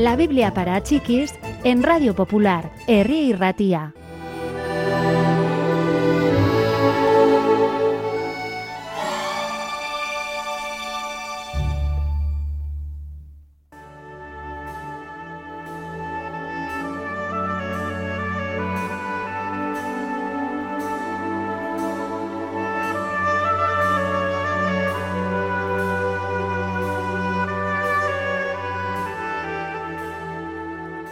La Biblia para chiquis en Radio Popular, Herri y Ratía.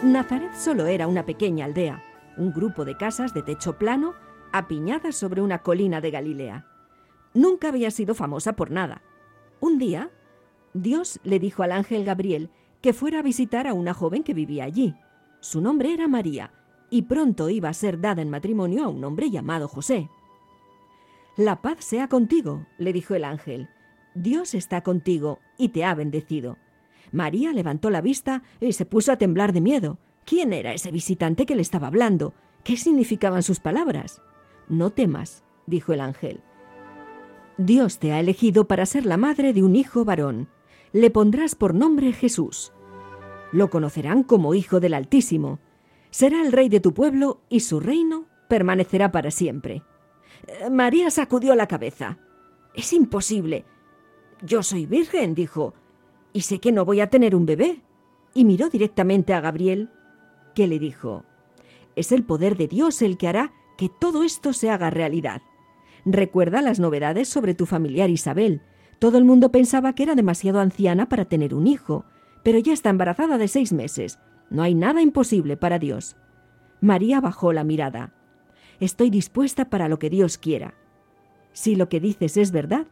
Nazaret solo era una pequeña aldea, un grupo de casas de techo plano apiñadas sobre una colina de Galilea. Nunca había sido famosa por nada. Un día, Dios le dijo al ángel Gabriel que fuera a visitar a una joven que vivía allí. Su nombre era María, y pronto iba a ser dada en matrimonio a un hombre llamado José. La paz sea contigo, le dijo el ángel. Dios está contigo y te ha bendecido. María levantó la vista y se puso a temblar de miedo. ¿Quién era ese visitante que le estaba hablando? ¿Qué significaban sus palabras? No temas, dijo el ángel. Dios te ha elegido para ser la madre de un hijo varón. Le pondrás por nombre Jesús. Lo conocerán como Hijo del Altísimo. Será el rey de tu pueblo y su reino permanecerá para siempre. Eh, María sacudió la cabeza. Es imposible. Yo soy virgen, dijo y sé que no voy a tener un bebé. Y miró directamente a Gabriel, que le dijo, es el poder de Dios el que hará que todo esto se haga realidad. Recuerda las novedades sobre tu familiar Isabel. Todo el mundo pensaba que era demasiado anciana para tener un hijo, pero ya está embarazada de seis meses. No hay nada imposible para Dios. María bajó la mirada. Estoy dispuesta para lo que Dios quiera. Si lo que dices es verdad,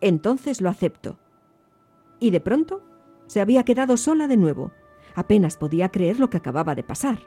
entonces lo acepto y de pronto se había quedado sola de nuevo. Apenas podía creer lo que acababa de pasar.